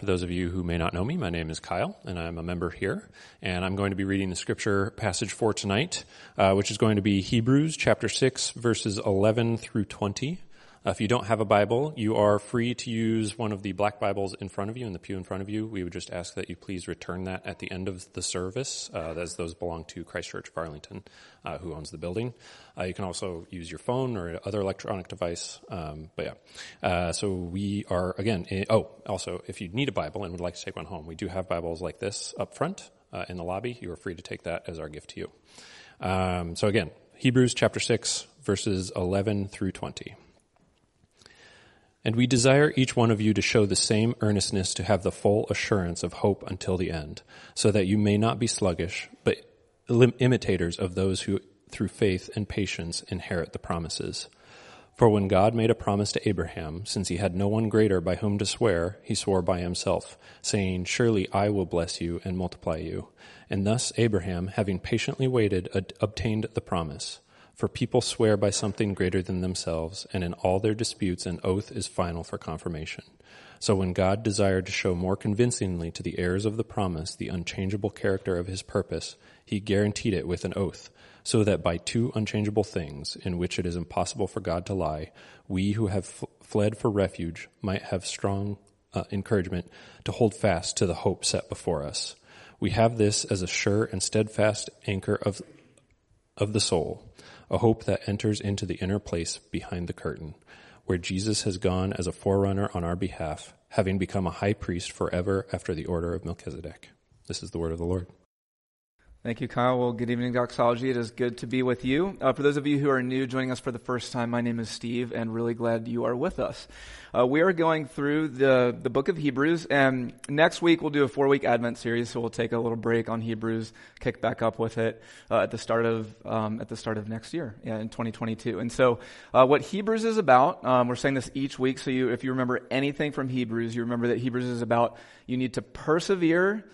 For those of you who may not know me, my name is Kyle, and I'm a member here. And I'm going to be reading the scripture passage for tonight, uh, which is going to be Hebrews chapter 6, verses 11 through 20. Uh, if you don't have a Bible, you are free to use one of the black Bibles in front of you, in the pew in front of you. We would just ask that you please return that at the end of the service, uh, as those belong to Christ Church of Arlington, uh, who owns the building. Uh, you can also use your phone or other electronic device. Um, but yeah, uh, so we are again. In, oh, also, if you need a Bible and would like to take one home, we do have Bibles like this up front uh, in the lobby. You are free to take that as our gift to you. Um, so again, Hebrews chapter six, verses eleven through twenty. And we desire each one of you to show the same earnestness to have the full assurance of hope until the end, so that you may not be sluggish, but imitators of those who through faith and patience inherit the promises. For when God made a promise to Abraham, since he had no one greater by whom to swear, he swore by himself, saying, Surely I will bless you and multiply you. And thus Abraham, having patiently waited, obtained the promise. For people swear by something greater than themselves, and in all their disputes an oath is final for confirmation. So when God desired to show more convincingly to the heirs of the promise the unchangeable character of his purpose, he guaranteed it with an oath, so that by two unchangeable things, in which it is impossible for God to lie, we who have f- fled for refuge might have strong uh, encouragement to hold fast to the hope set before us. We have this as a sure and steadfast anchor of, of the soul a hope that enters into the inner place behind the curtain, where Jesus has gone as a forerunner on our behalf, having become a high priest forever after the order of Melchizedek. This is the word of the Lord. Thank you, Kyle. Well, good evening, Doxology. It is good to be with you. Uh, for those of you who are new joining us for the first time, my name is Steve, and really glad you are with us. Uh, we are going through the, the book of Hebrews, and next week we'll do a four week Advent series, so we'll take a little break on Hebrews, kick back up with it uh, at the start of um, at the start of next year, yeah, in 2022. And so, uh, what Hebrews is about, um, we're saying this each week, so you, if you remember anything from Hebrews, you remember that Hebrews is about you need to persevere,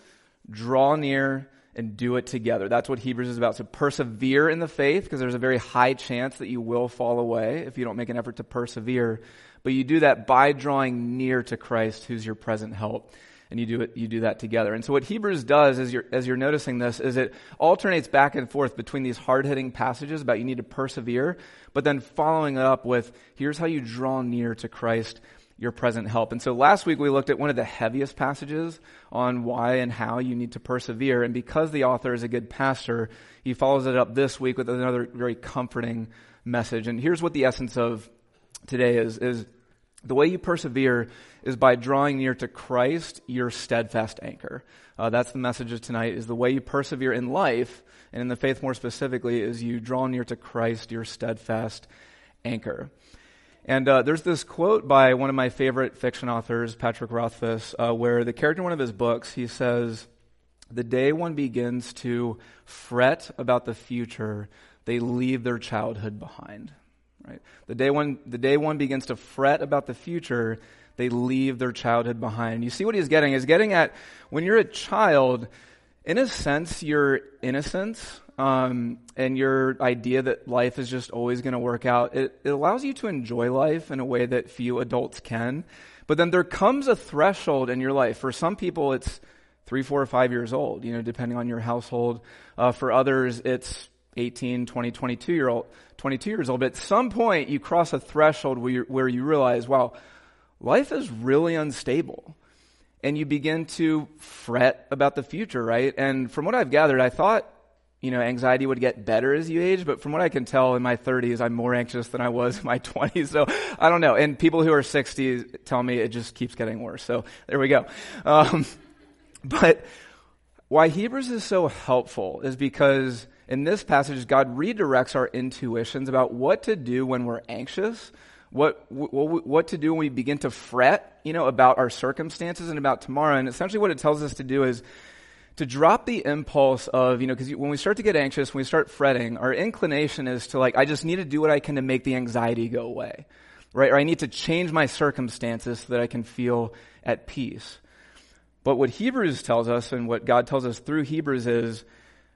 draw near, and do it together. That's what Hebrews is about. So persevere in the faith because there's a very high chance that you will fall away if you don't make an effort to persevere. But you do that by drawing near to Christ, who's your present help. And you do it, you do that together. And so what Hebrews does as you're, as you're noticing this is it alternates back and forth between these hard-hitting passages about you need to persevere, but then following up with here's how you draw near to Christ your present help. And so last week we looked at one of the heaviest passages on why and how you need to persevere. And because the author is a good pastor, he follows it up this week with another very comforting message. And here's what the essence of today is, is the way you persevere is by drawing near to Christ, your steadfast anchor. Uh, that's the message of tonight, is the way you persevere in life, and in the faith more specifically, is you draw near to Christ, your steadfast anchor. And uh, there's this quote by one of my favorite fiction authors, Patrick Rothfuss, uh, where the character in one of his books, he says, The day one begins to fret about the future, they leave their childhood behind. Right? The day one, the day one begins to fret about the future, they leave their childhood behind. You see what he's getting? He's getting at when you're a child, in a sense, your innocence um, and your idea that life is just always going to work out, it, it allows you to enjoy life in a way that few adults can. But then there comes a threshold in your life. For some people, it's three, four, or five years old, you know, depending on your household. Uh, for others, it's 18, 20, 22 year old, 22 years old. But at some point, you cross a threshold where, where you realize, wow, life is really unstable. And you begin to fret about the future, right? And from what I've gathered, I thought you know, anxiety would get better as you age, but from what I can tell in my 30s, I'm more anxious than I was in my 20s. So I don't know. And people who are 60 tell me it just keeps getting worse. So there we go. Um, but why Hebrews is so helpful is because in this passage, God redirects our intuitions about what to do when we're anxious, what, what, what to do when we begin to fret, you know, about our circumstances and about tomorrow. And essentially what it tells us to do is to drop the impulse of, you know, because when we start to get anxious, when we start fretting, our inclination is to like, I just need to do what I can to make the anxiety go away, right? Or I need to change my circumstances so that I can feel at peace. But what Hebrews tells us and what God tells us through Hebrews is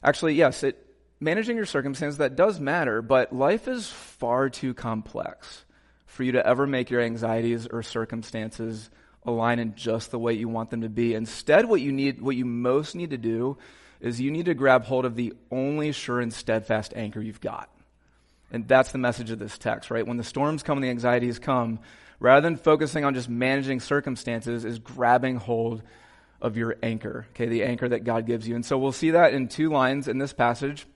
actually, yes, it, managing your circumstances, that does matter, but life is far too complex for you to ever make your anxieties or circumstances align in just the way you want them to be. Instead, what you need, what you most need to do is you need to grab hold of the only sure and steadfast anchor you've got. And that's the message of this text, right? When the storms come and the anxieties come, rather than focusing on just managing circumstances, is grabbing hold of your anchor, okay, the anchor that God gives you. And so we'll see that in two lines in this passage.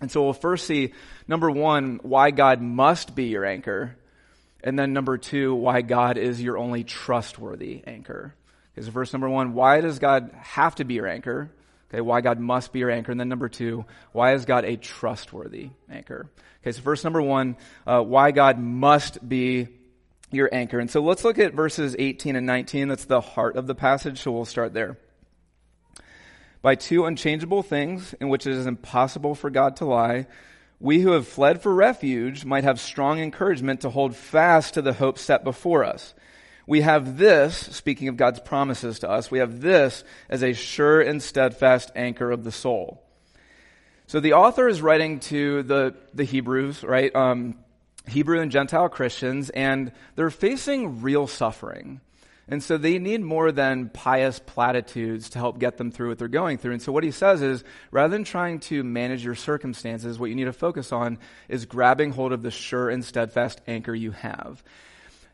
And so we'll first see, number one, why God must be your anchor. And then number two, why God is your only trustworthy anchor. Okay, so verse number one, why does God have to be your anchor? Okay, why God must be your anchor. And then number two, why is God a trustworthy anchor? Okay, so verse number one, uh, why God must be your anchor. And so let's look at verses 18 and 19. That's the heart of the passage, so we'll start there. By two unchangeable things in which it is impossible for God to lie, we who have fled for refuge might have strong encouragement to hold fast to the hope set before us. We have this, speaking of God's promises to us, we have this as a sure and steadfast anchor of the soul. So the author is writing to the, the Hebrews, right? Um, Hebrew and Gentile Christians, and they're facing real suffering. And so they need more than pious platitudes to help get them through what they're going through. And so what he says is rather than trying to manage your circumstances, what you need to focus on is grabbing hold of the sure and steadfast anchor you have.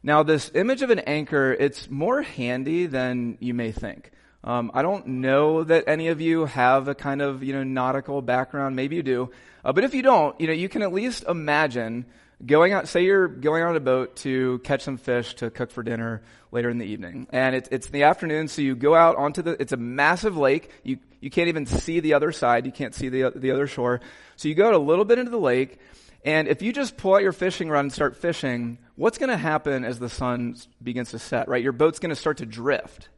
Now, this image of an anchor, it's more handy than you may think. Um, I don't know that any of you have a kind of you know nautical background. Maybe you do, uh, but if you don't, you know you can at least imagine going out, say you're going on a boat to catch some fish to cook for dinner later in the evening. And it's, it's in the afternoon, so you go out onto the, it's a massive lake. You, you can't even see the other side. You can't see the, the other shore. So you go out a little bit into the lake, and if you just pull out your fishing rod and start fishing, what's going to happen as the sun begins to set, right? Your boat's going to start to drift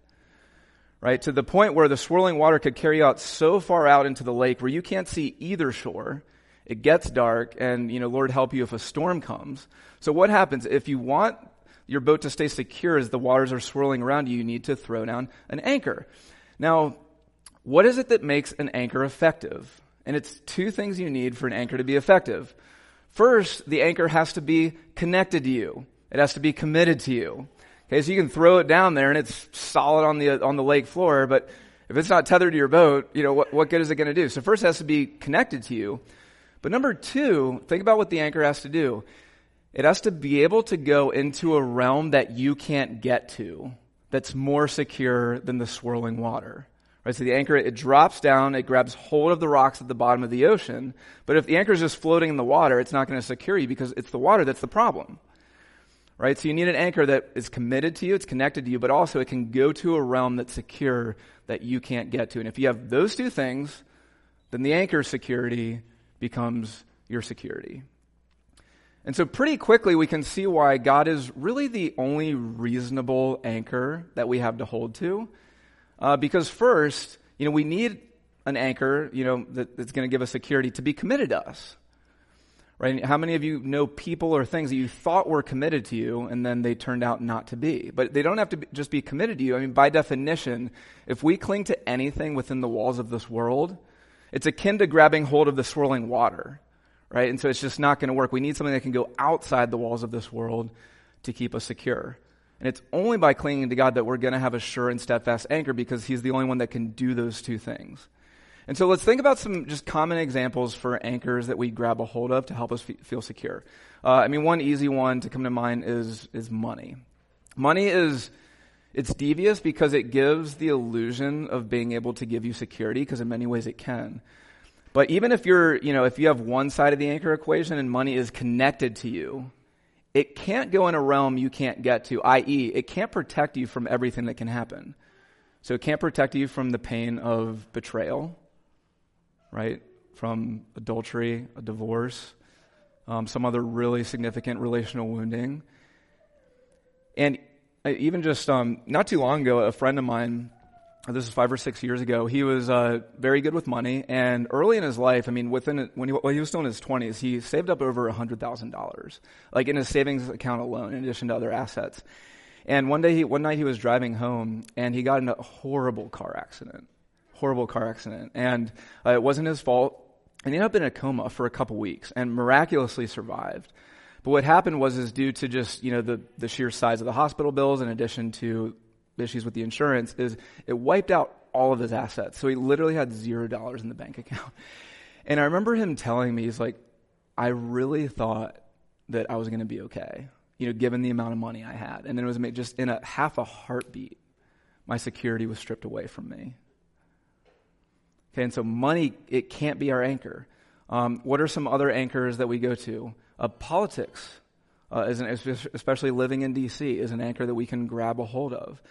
right? To the point where the swirling water could carry out so far out into the lake where you can't see either shore it gets dark, and, you know, Lord help you if a storm comes. So what happens? If you want your boat to stay secure as the waters are swirling around you, you need to throw down an anchor. Now, what is it that makes an anchor effective? And it's two things you need for an anchor to be effective. First, the anchor has to be connected to you. It has to be committed to you. Okay, so you can throw it down there and it's solid on the, on the lake floor, but if it's not tethered to your boat, you know, what, what good is it going to do? So first it has to be connected to you. But number two, think about what the anchor has to do. It has to be able to go into a realm that you can't get to, that's more secure than the swirling water. Right? So the anchor, it drops down, it grabs hold of the rocks at the bottom of the ocean. But if the anchor is just floating in the water, it's not going to secure you because it's the water that's the problem. Right? So you need an anchor that is committed to you, it's connected to you, but also it can go to a realm that's secure that you can't get to. And if you have those two things, then the anchor security becomes your security. And so, pretty quickly, we can see why God is really the only reasonable anchor that we have to hold to. Uh, because, first, you know, we need an anchor, you know, that, that's going to give us security to be committed to us. Right? How many of you know people or things that you thought were committed to you and then they turned out not to be? But they don't have to be, just be committed to you. I mean, by definition, if we cling to anything within the walls of this world, it's akin to grabbing hold of the swirling water, right? And so it's just not going to work. We need something that can go outside the walls of this world to keep us secure. And it's only by clinging to God that we're going to have a sure and steadfast anchor because He's the only one that can do those two things. And so let's think about some just common examples for anchors that we grab a hold of to help us f- feel secure. Uh, I mean, one easy one to come to mind is, is money. Money is it's devious because it gives the illusion of being able to give you security, because in many ways it can. But even if you're, you know, if you have one side of the anchor equation and money is connected to you, it can't go in a realm you can't get to, i.e., it can't protect you from everything that can happen. So it can't protect you from the pain of betrayal, right? From adultery, a divorce, um, some other really significant relational wounding. And even just um, not too long ago, a friend of mine, this is five or six years ago, he was uh, very good with money. And early in his life, I mean, within when he, when he was still in his 20s, he saved up over $100,000, like in his savings account alone, in addition to other assets. And one day, he, one night, he was driving home, and he got in a horrible car accident. Horrible car accident, and uh, it wasn't his fault. And he ended up in a coma for a couple weeks, and miraculously survived. But what happened was is due to just, you know, the, the sheer size of the hospital bills in addition to issues with the insurance is it wiped out all of his assets. So he literally had zero dollars in the bank account. And I remember him telling me, he's like, I really thought that I was going to be okay, you know, given the amount of money I had. And then it was just in a half a heartbeat, my security was stripped away from me. Okay, and so money, it can't be our anchor. Um, what are some other anchors that we go to? Uh, politics, uh, is an, especially living in D.C., is an anchor that we can grab a hold of.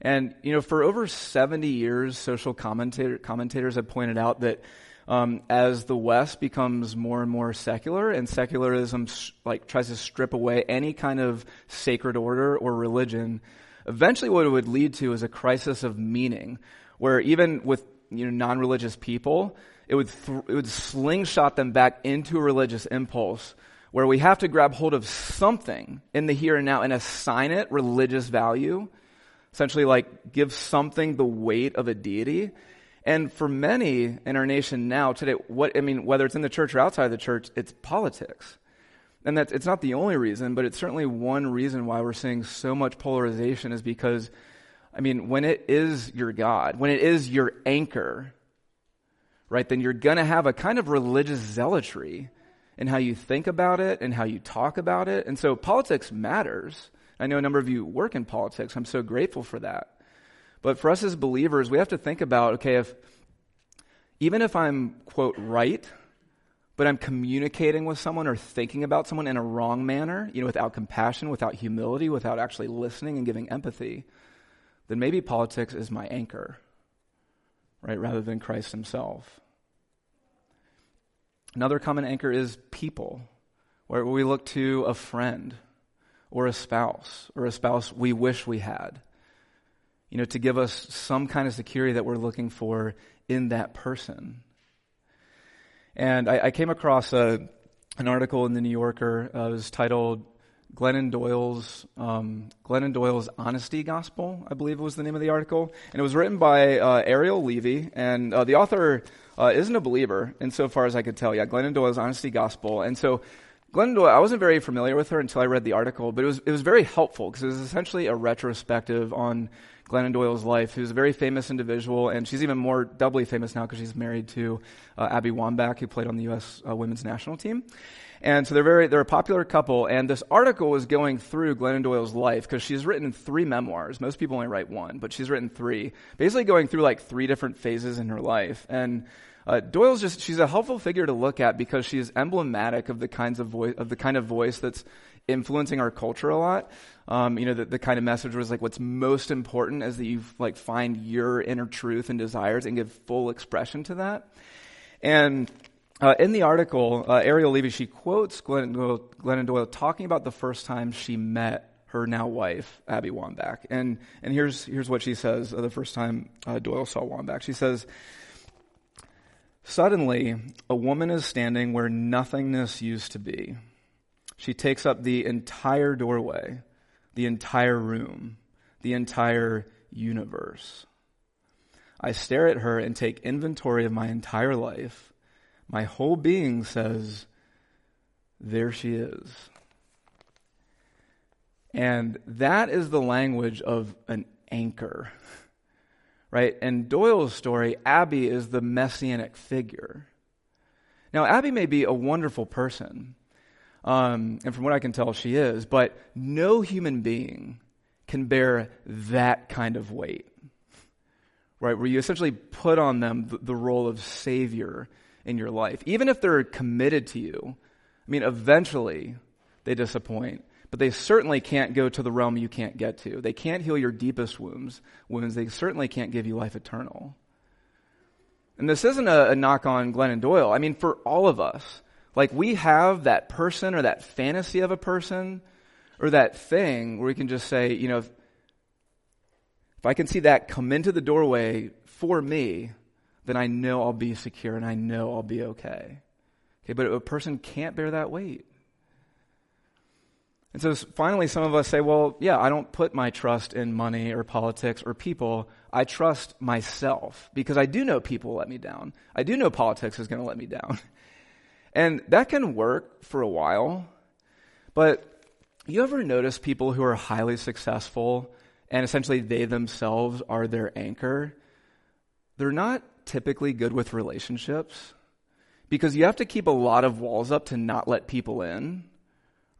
And, you know, for over 70 years, social commentator, commentators have pointed out that um, as the West becomes more and more secular and secularism like tries to strip away any kind of sacred order or religion, eventually what it would lead to is a crisis of meaning, where even with you know non-religious people, it would th- it would slingshot them back into a religious impulse, where we have to grab hold of something in the here and now and assign it religious value, essentially like give something the weight of a deity. And for many in our nation now today, what I mean, whether it's in the church or outside the church, it's politics. And that's it's not the only reason, but it's certainly one reason why we're seeing so much polarization is because I mean, when it is your God, when it is your anchor, right, then you're going to have a kind of religious zealotry in how you think about it and how you talk about it. And so politics matters. I know a number of you work in politics. I'm so grateful for that. But for us as believers, we have to think about okay, if even if I'm, quote, right, but I'm communicating with someone or thinking about someone in a wrong manner, you know, without compassion, without humility, without actually listening and giving empathy, then maybe politics is my anchor, right, rather than Christ himself. Another common anchor is people, where we look to a friend or a spouse or a spouse we wish we had you know, to give us some kind of security that we're looking for in that person. And I, I came across a, an article in the New Yorker. Uh, it was titled Glennon Doyle's um, Glennon Doyle's Honesty Gospel, I believe was the name of the article, and it was written by uh, Ariel Levy, and uh, the author uh, isn't a believer, insofar as I could tell. Yeah, Glennon Doyle's Honesty Gospel, and so Glennon Doyle, I wasn't very familiar with her until I read the article, but it was it was very helpful because it was essentially a retrospective on Glennon Doyle's life, who's a very famous individual, and she's even more doubly famous now because she's married to uh, Abby Wambach, who played on the U.S. Uh, women's national team. And so they're very they're a popular couple. And this article was going through Glennon Doyle's life because she's written three memoirs. Most people only write one, but she's written three, basically going through like three different phases in her life. And uh, Doyle's just she's a helpful figure to look at because she is emblematic of the kinds of voice of the kind of voice that's influencing our culture a lot. Um, you know, the, the kind of message was like, what's most important is that you like find your inner truth and desires and give full expression to that. And uh, in the article, uh, Ariel Levy, she quotes Glennon Doyle, Glennon Doyle talking about the first time she met her now wife, Abby Wambach. And, and here's, here's what she says uh, the first time uh, Doyle saw Wambach. She says, Suddenly, a woman is standing where nothingness used to be. She takes up the entire doorway, the entire room, the entire universe. I stare at her and take inventory of my entire life. My whole being says, There she is. And that is the language of an anchor. Right? And Doyle's story, Abby is the messianic figure. Now, Abby may be a wonderful person. Um, and from what I can tell, she is. But no human being can bear that kind of weight, right? Where you essentially put on them the, the role of savior in your life. Even if they're committed to you, I mean, eventually they disappoint. But they certainly can't go to the realm you can't get to. They can't heal your deepest wounds. Wounds. They certainly can't give you life eternal. And this isn't a, a knock on Glennon Doyle. I mean, for all of us, like we have that person or that fantasy of a person or that thing where we can just say, you know, if, if I can see that come into the doorway for me, then I know I'll be secure and I know I'll be okay. Okay, but a person can't bear that weight. And so finally, some of us say, well, yeah, I don't put my trust in money or politics or people. I trust myself because I do know people let me down. I do know politics is going to let me down. And that can work for a while, but you ever notice people who are highly successful and essentially they themselves are their anchor, they're not typically good with relationships because you have to keep a lot of walls up to not let people in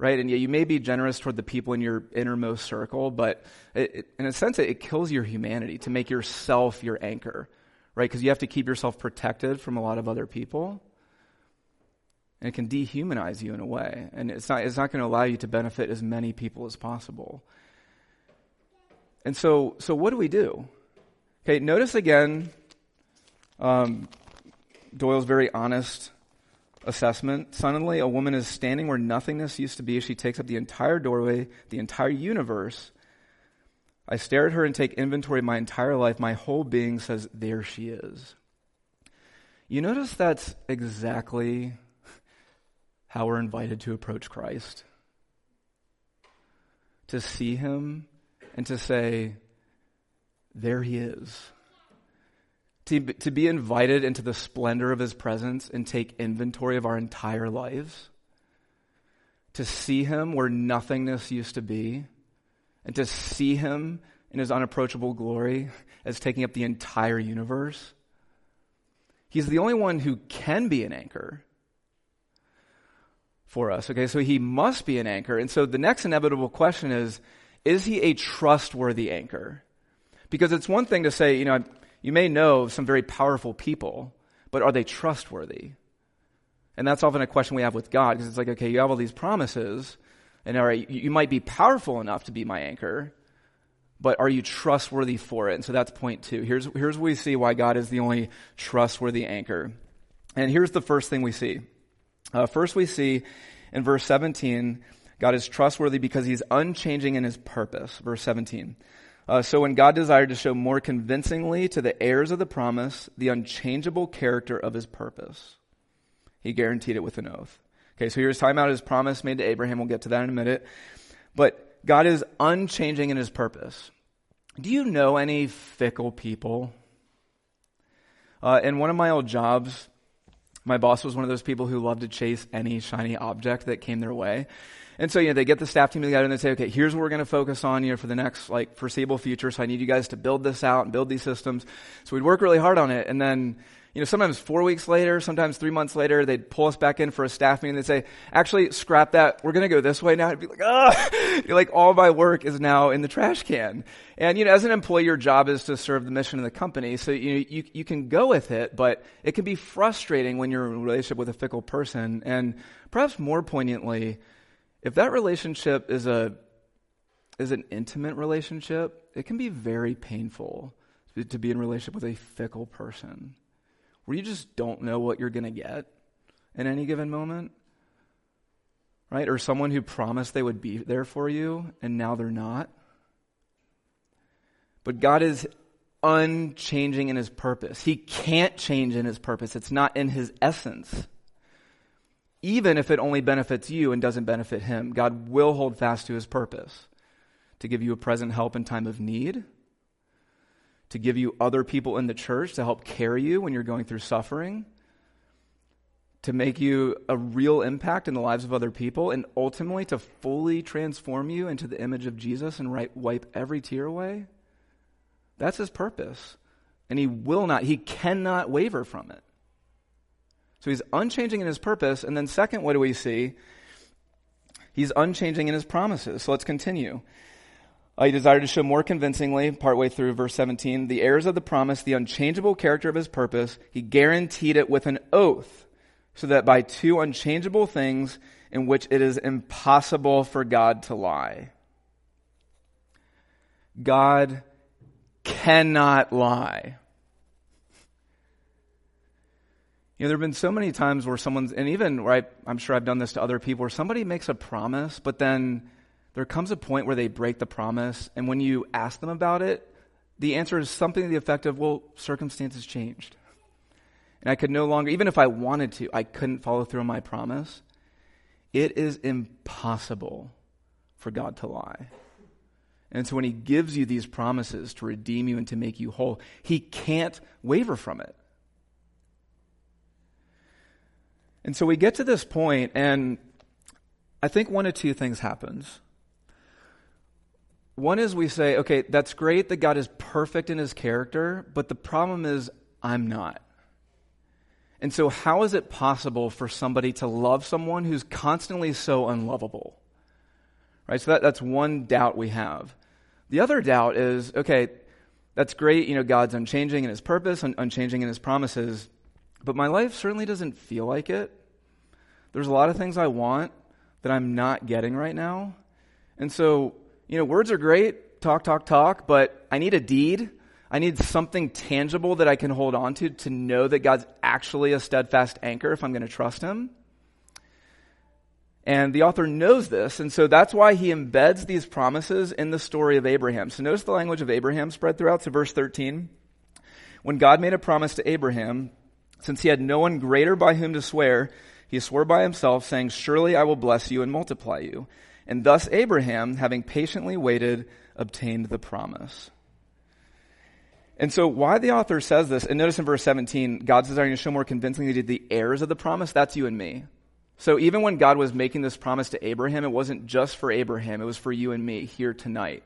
right? And yeah, you may be generous toward the people in your innermost circle, but it, it, in a sense, it, it, kills your humanity to make yourself your anchor, right? Because you have to keep yourself protected from a lot of other people. And it can dehumanize you in a way. And it's not, it's not going to allow you to benefit as many people as possible. And so, so what do we do? Okay, notice again, um, Doyle's very honest assessment. Suddenly, a woman is standing where nothingness used to be. She takes up the entire doorway, the entire universe. I stare at her and take inventory of my entire life. My whole being says, There she is. You notice that's exactly how we're invited to approach Christ. To see him and to say, There he is to, to be invited into the splendor of his presence and take inventory of our entire lives, to see him where nothingness used to be, and to see him in his unapproachable glory as taking up the entire universe. He's the only one who can be an anchor for us. Okay, so he must be an anchor. And so the next inevitable question is is he a trustworthy anchor? Because it's one thing to say, you know, you may know some very powerful people, but are they trustworthy? And that's often a question we have with God because it's like, okay, you have all these promises, and all right, you might be powerful enough to be my anchor, but are you trustworthy for it? And so that's point two. Here's, here's where we see why God is the only trustworthy anchor. And here's the first thing we see. Uh, first, we see in verse 17, God is trustworthy because he's unchanging in his purpose. Verse 17. Uh, so when God desired to show more convincingly to the heirs of the promise the unchangeable character of his purpose, he guaranteed it with an oath. Okay, so here's time about his promise made to Abraham. We'll get to that in a minute. But God is unchanging in his purpose. Do you know any fickle people? Uh, in one of my old jobs, my boss was one of those people who loved to chase any shiny object that came their way. And so, you know, they get the staff team together and they say, okay, here's what we're going to focus on, you know, for the next, like, foreseeable future. So I need you guys to build this out and build these systems. So we'd work really hard on it. And then, you know, sometimes four weeks later, sometimes three months later, they'd pull us back in for a staff meeting and they'd say, actually, scrap that. We're going to go this way now. I'd be like, ah, like, all my work is now in the trash can. And, you know, as an employee, your job is to serve the mission of the company. So, you know, you, you can go with it, but it can be frustrating when you're in a relationship with a fickle person. And perhaps more poignantly, if that relationship is a is an intimate relationship, it can be very painful to be in relationship with a fickle person where you just don't know what you're going to get in any given moment. Right? Or someone who promised they would be there for you and now they're not. But God is unchanging in his purpose. He can't change in his purpose. It's not in his essence even if it only benefits you and doesn't benefit him. God will hold fast to his purpose to give you a present help in time of need, to give you other people in the church to help carry you when you're going through suffering, to make you a real impact in the lives of other people, and ultimately to fully transform you into the image of Jesus and right, wipe every tear away. That's his purpose. And he will not, he cannot waver from it. So he's unchanging in his purpose. And then, second, what do we see? He's unchanging in his promises. So let's continue. He desired to show more convincingly, partway through verse 17, the heirs of the promise, the unchangeable character of his purpose. He guaranteed it with an oath, so that by two unchangeable things in which it is impossible for God to lie. God cannot lie. You know, there have been so many times where someone's, and even where I, am sure I've done this to other people, where somebody makes a promise, but then there comes a point where they break the promise, and when you ask them about it, the answer is something to the effect of, well, circumstances changed. And I could no longer, even if I wanted to, I couldn't follow through on my promise. It is impossible for God to lie. And so when He gives you these promises to redeem you and to make you whole, He can't waver from it. And so we get to this point, and I think one of two things happens. One is we say, okay, that's great that God is perfect in his character, but the problem is I'm not. And so, how is it possible for somebody to love someone who's constantly so unlovable? Right? So, that, that's one doubt we have. The other doubt is okay, that's great, you know, God's unchanging in his purpose, un- unchanging in his promises, but my life certainly doesn't feel like it. There's a lot of things I want that I'm not getting right now. And so, you know, words are great, talk, talk, talk, but I need a deed. I need something tangible that I can hold on to to know that God's actually a steadfast anchor if I'm going to trust Him. And the author knows this, and so that's why he embeds these promises in the story of Abraham. So notice the language of Abraham spread throughout. So verse 13. When God made a promise to Abraham, since he had no one greater by whom to swear, he swore by himself, saying, Surely I will bless you and multiply you. And thus Abraham, having patiently waited, obtained the promise. And so, why the author says this, and notice in verse 17, God's desiring to show more convincingly to the heirs of the promise, that's you and me. So, even when God was making this promise to Abraham, it wasn't just for Abraham, it was for you and me here tonight.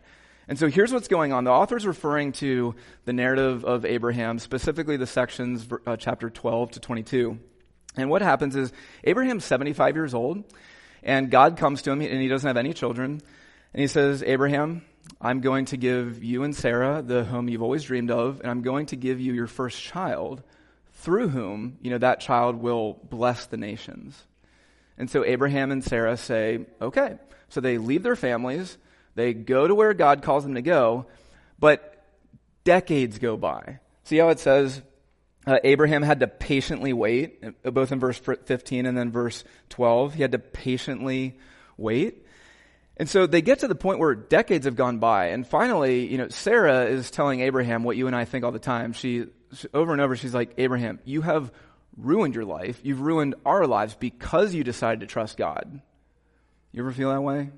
And so, here's what's going on. The author is referring to the narrative of Abraham, specifically the sections, uh, chapter 12 to 22. And what happens is, Abraham's 75 years old, and God comes to him, and he doesn't have any children. And he says, Abraham, I'm going to give you and Sarah the home you've always dreamed of, and I'm going to give you your first child, through whom, you know, that child will bless the nations. And so Abraham and Sarah say, okay. So they leave their families, they go to where God calls them to go, but decades go by. See how it says uh, Abraham had to patiently wait, uh, both in verse 15 and then verse 12. He had to patiently wait. And so they get to the point where decades have gone by, and finally, you know, Sarah is telling Abraham what you and I think all the time. She, over and over, she's like, Abraham, you have ruined your life. You've ruined our lives because you decided to trust God. You ever feel that way?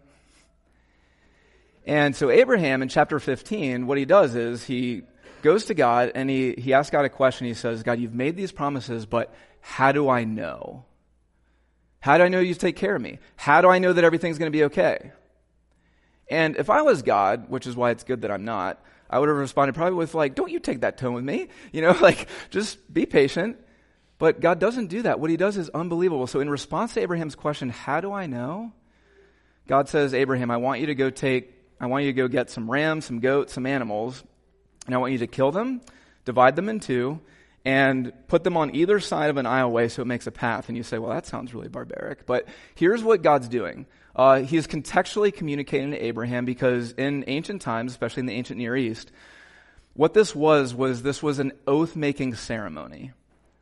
And so Abraham in chapter 15, what he does is he goes to God and he, he asks God a question. He says, God, you've made these promises, but how do I know? How do I know you take care of me? How do I know that everything's going to be okay? And if I was God, which is why it's good that I'm not, I would have responded probably with like, don't you take that tone with me. You know, like, just be patient. But God doesn't do that. What he does is unbelievable. So in response to Abraham's question, how do I know? God says, Abraham, I want you to go take, I want you to go get some rams, some goats, some animals, and I want you to kill them, divide them in two, and put them on either side of an aisleway so it makes a path. And you say, well, that sounds really barbaric. But here's what God's doing. Uh, he is contextually communicating to Abraham because in ancient times, especially in the ancient Near East, what this was was this was an oath making ceremony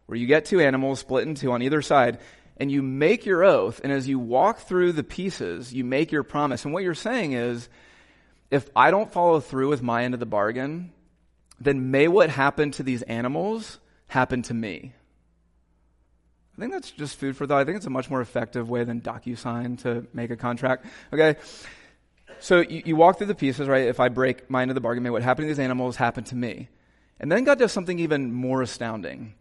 where you get two animals split in two on either side and you make your oath and as you walk through the pieces you make your promise and what you're saying is if i don't follow through with my end of the bargain then may what happened to these animals happen to me. I think that's just food for thought. I think it's a much more effective way than docusign to make a contract. Okay? So you, you walk through the pieces right? If i break my end of the bargain may what happened to these animals happen to me. And then god does something even more astounding.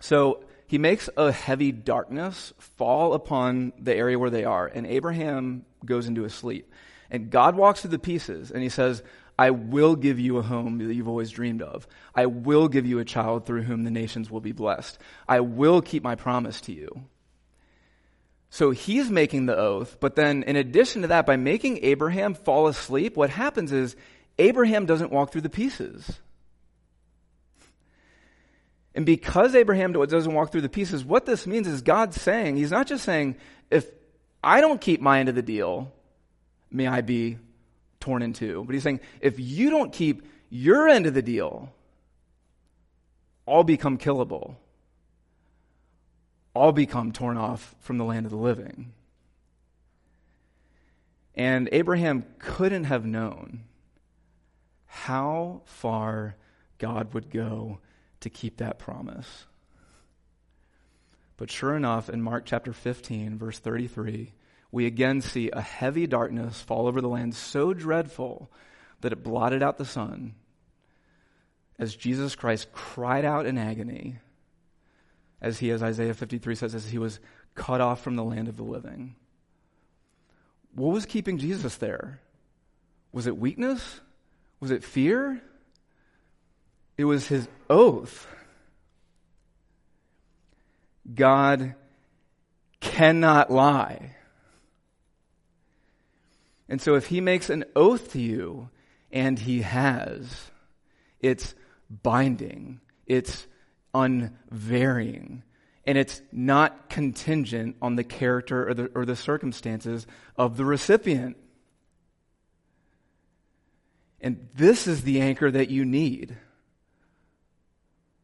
So he makes a heavy darkness fall upon the area where they are, and Abraham goes into a sleep. And God walks through the pieces, and he says, I will give you a home that you've always dreamed of. I will give you a child through whom the nations will be blessed. I will keep my promise to you. So he's making the oath, but then in addition to that, by making Abraham fall asleep, what happens is Abraham doesn't walk through the pieces. And because Abraham doesn't walk through the pieces, what this means is God's saying, He's not just saying, if I don't keep my end of the deal, may I be torn in two. But He's saying, if you don't keep your end of the deal, I'll become killable. I'll become torn off from the land of the living. And Abraham couldn't have known how far God would go to keep that promise. But sure enough, in Mark chapter 15, verse 33, we again see a heavy darkness fall over the land so dreadful that it blotted out the sun as Jesus Christ cried out in agony, as he, as Isaiah 53 says, as he was cut off from the land of the living. What was keeping Jesus there? Was it weakness? Was it fear? It was his oath. God cannot lie. And so if he makes an oath to you, and he has, it's binding, it's unvarying, and it's not contingent on the character or the, or the circumstances of the recipient. And this is the anchor that you need.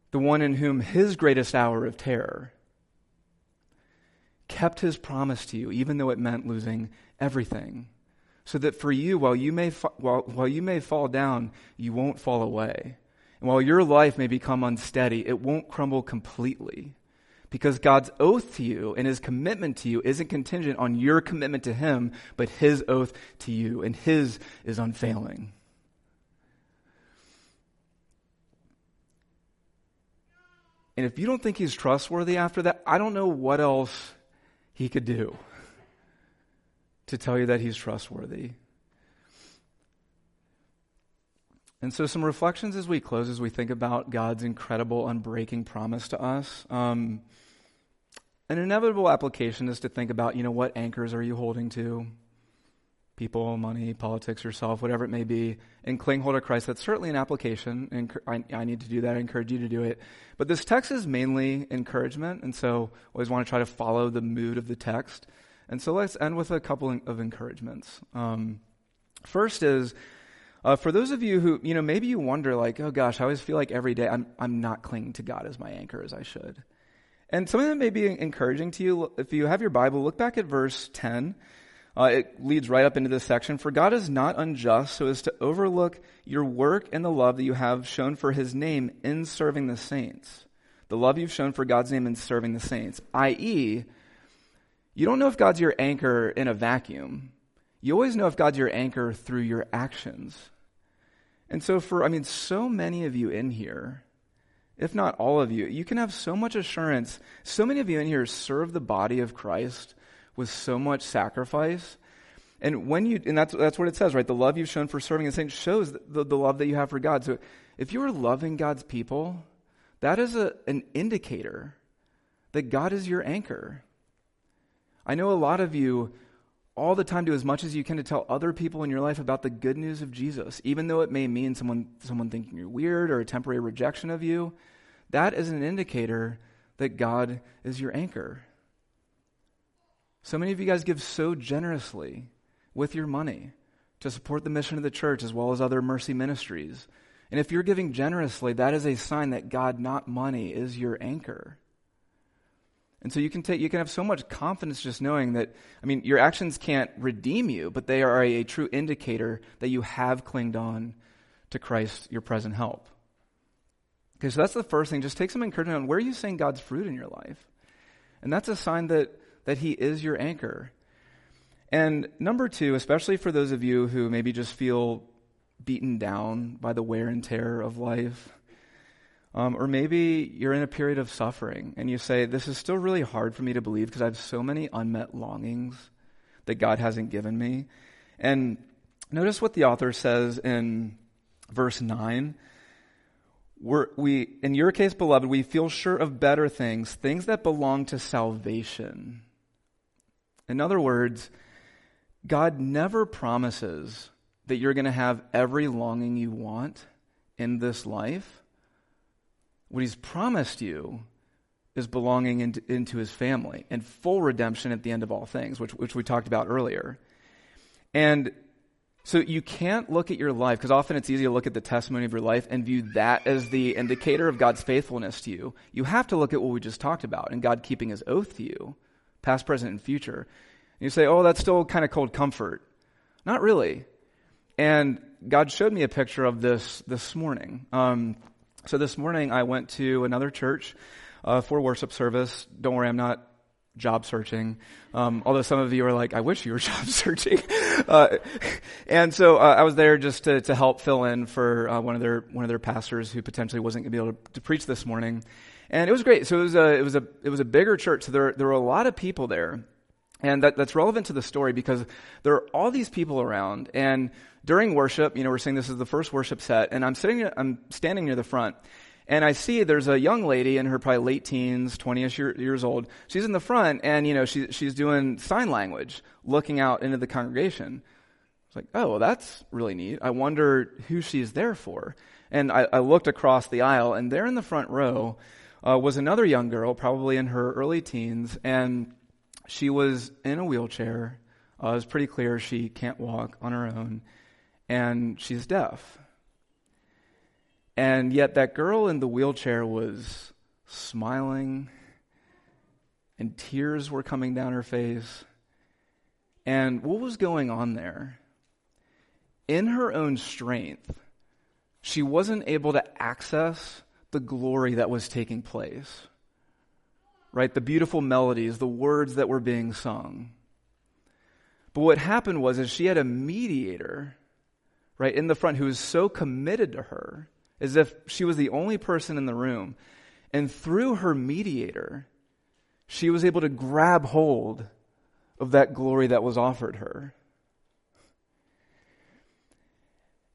The one in whom his greatest hour of terror kept his promise to you, even though it meant losing everything. So that for you, while you may, fa- while, while you may fall down, you won't fall away. And while your life may become unsteady, it won't crumble completely. Because God's oath to you and his commitment to you isn't contingent on your commitment to him, but his oath to you. And his is unfailing. And if you don't think he's trustworthy after that, I don't know what else he could do to tell you that he's trustworthy. And so, some reflections as we close, as we think about God's incredible, unbreaking promise to us. Um, an inevitable application is to think about, you know, what anchors are you holding to? People, money, politics, yourself, whatever it may be, and cling hold of Christ. That's certainly an application, and I, I need to do that. I encourage you to do it. But this text is mainly encouragement, and so always want to try to follow the mood of the text. And so let's end with a couple of encouragements. Um, first is uh, for those of you who, you know, maybe you wonder, like, oh gosh, I always feel like every day I'm, I'm not clinging to God as my anchor as I should. And something that may be encouraging to you, if you have your Bible, look back at verse 10. Uh, it leads right up into this section. For God is not unjust so as to overlook your work and the love that you have shown for his name in serving the saints. The love you've shown for God's name in serving the saints, i.e., you don't know if God's your anchor in a vacuum. You always know if God's your anchor through your actions. And so, for, I mean, so many of you in here, if not all of you, you can have so much assurance. So many of you in here serve the body of Christ with so much sacrifice. And when you, and that's, that's what it says, right? The love you've shown for serving the saints shows the, the love that you have for God. So if you are loving God's people, that is a, an indicator that God is your anchor. I know a lot of you all the time do as much as you can to tell other people in your life about the good news of Jesus, even though it may mean someone, someone thinking you're weird or a temporary rejection of you. That is an indicator that God is your anchor. So many of you guys give so generously with your money to support the mission of the church as well as other mercy ministries. And if you're giving generously, that is a sign that God, not money, is your anchor. And so you can take, you can have so much confidence just knowing that, I mean, your actions can't redeem you, but they are a, a true indicator that you have clinged on to Christ, your present help. Okay, so that's the first thing. Just take some encouragement on where are you seeing God's fruit in your life? And that's a sign that, that He is your anchor. And number two, especially for those of you who maybe just feel beaten down by the wear and tear of life, um, or maybe you're in a period of suffering and you say, This is still really hard for me to believe because I have so many unmet longings that God hasn't given me. And notice what the author says in verse 9. We're, we, in your case, beloved, we feel sure of better things, things that belong to salvation. In other words, God never promises that you're going to have every longing you want in this life. What he's promised you is belonging into, into his family and full redemption at the end of all things, which, which we talked about earlier. And so you can't look at your life, because often it's easy to look at the testimony of your life and view that as the indicator of God's faithfulness to you. You have to look at what we just talked about and God keeping his oath to you, past, present, and future. And you say, oh, that's still kind of cold comfort. Not really. And God showed me a picture of this this morning. Um, so this morning I went to another church uh, for worship service. Don't worry, I'm not job searching. Um, although some of you are like, I wish you were job searching. Uh, and so uh, I was there just to, to help fill in for uh, one of their one of their pastors who potentially wasn't going to be able to, to, preach this morning. And it was great. So it was a it was a it was a bigger church. So there there were a lot of people there. And that, that's relevant to the story because there are all these people around, and during worship, you know, we're saying this is the first worship set, and I'm sitting, I'm standing near the front, and I see there's a young lady in her probably late teens, 20ish year, years old. She's in the front, and you know, she, she's doing sign language, looking out into the congregation. It's like, oh, well, that's really neat. I wonder who she's there for. And I, I looked across the aisle, and there in the front row uh, was another young girl, probably in her early teens, and she was in a wheelchair. Uh, it was pretty clear she can't walk on her own, and she's deaf. And yet, that girl in the wheelchair was smiling, and tears were coming down her face. And what was going on there? In her own strength, she wasn't able to access the glory that was taking place. Right? The beautiful melodies, the words that were being sung. But what happened was is she had a mediator, right, in the front who was so committed to her, as if she was the only person in the room. And through her mediator, she was able to grab hold of that glory that was offered her.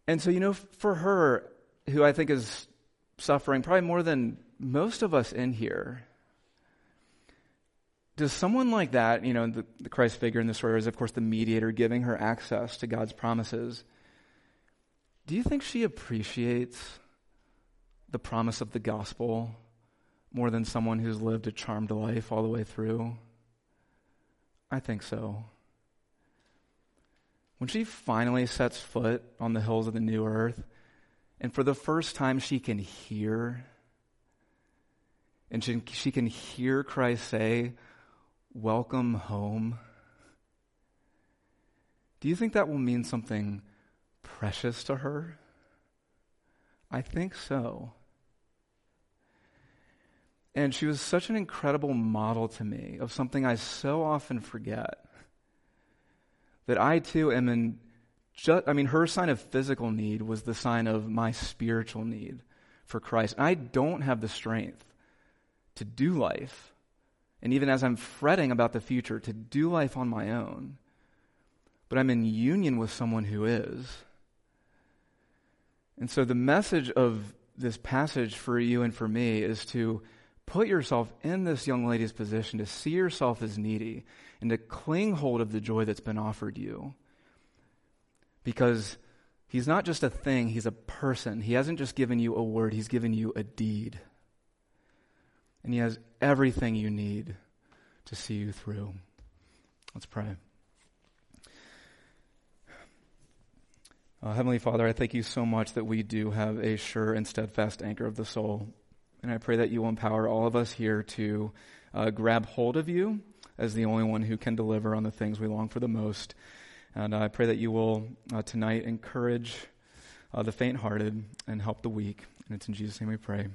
And so, you know, for her, who I think is suffering probably more than most of us in here, does someone like that, you know, the, the Christ figure in the story is, of course, the mediator giving her access to God's promises, do you think she appreciates the promise of the gospel more than someone who's lived a charmed life all the way through? I think so. When she finally sets foot on the hills of the new earth, and for the first time she can hear, and she, she can hear Christ say, Welcome home. Do you think that will mean something precious to her? I think so. And she was such an incredible model to me of something I so often forget that I too am in just, I mean, her sign of physical need was the sign of my spiritual need for Christ. And I don't have the strength to do life. And even as I'm fretting about the future, to do life on my own. But I'm in union with someone who is. And so the message of this passage for you and for me is to put yourself in this young lady's position, to see yourself as needy, and to cling hold of the joy that's been offered you. Because he's not just a thing, he's a person. He hasn't just given you a word, he's given you a deed. And he has everything you need to see you through. Let's pray. Uh, Heavenly Father, I thank you so much that we do have a sure and steadfast anchor of the soul. And I pray that you will empower all of us here to uh, grab hold of you as the only one who can deliver on the things we long for the most. And I pray that you will uh, tonight encourage uh, the faint hearted and help the weak. And it's in Jesus' name we pray.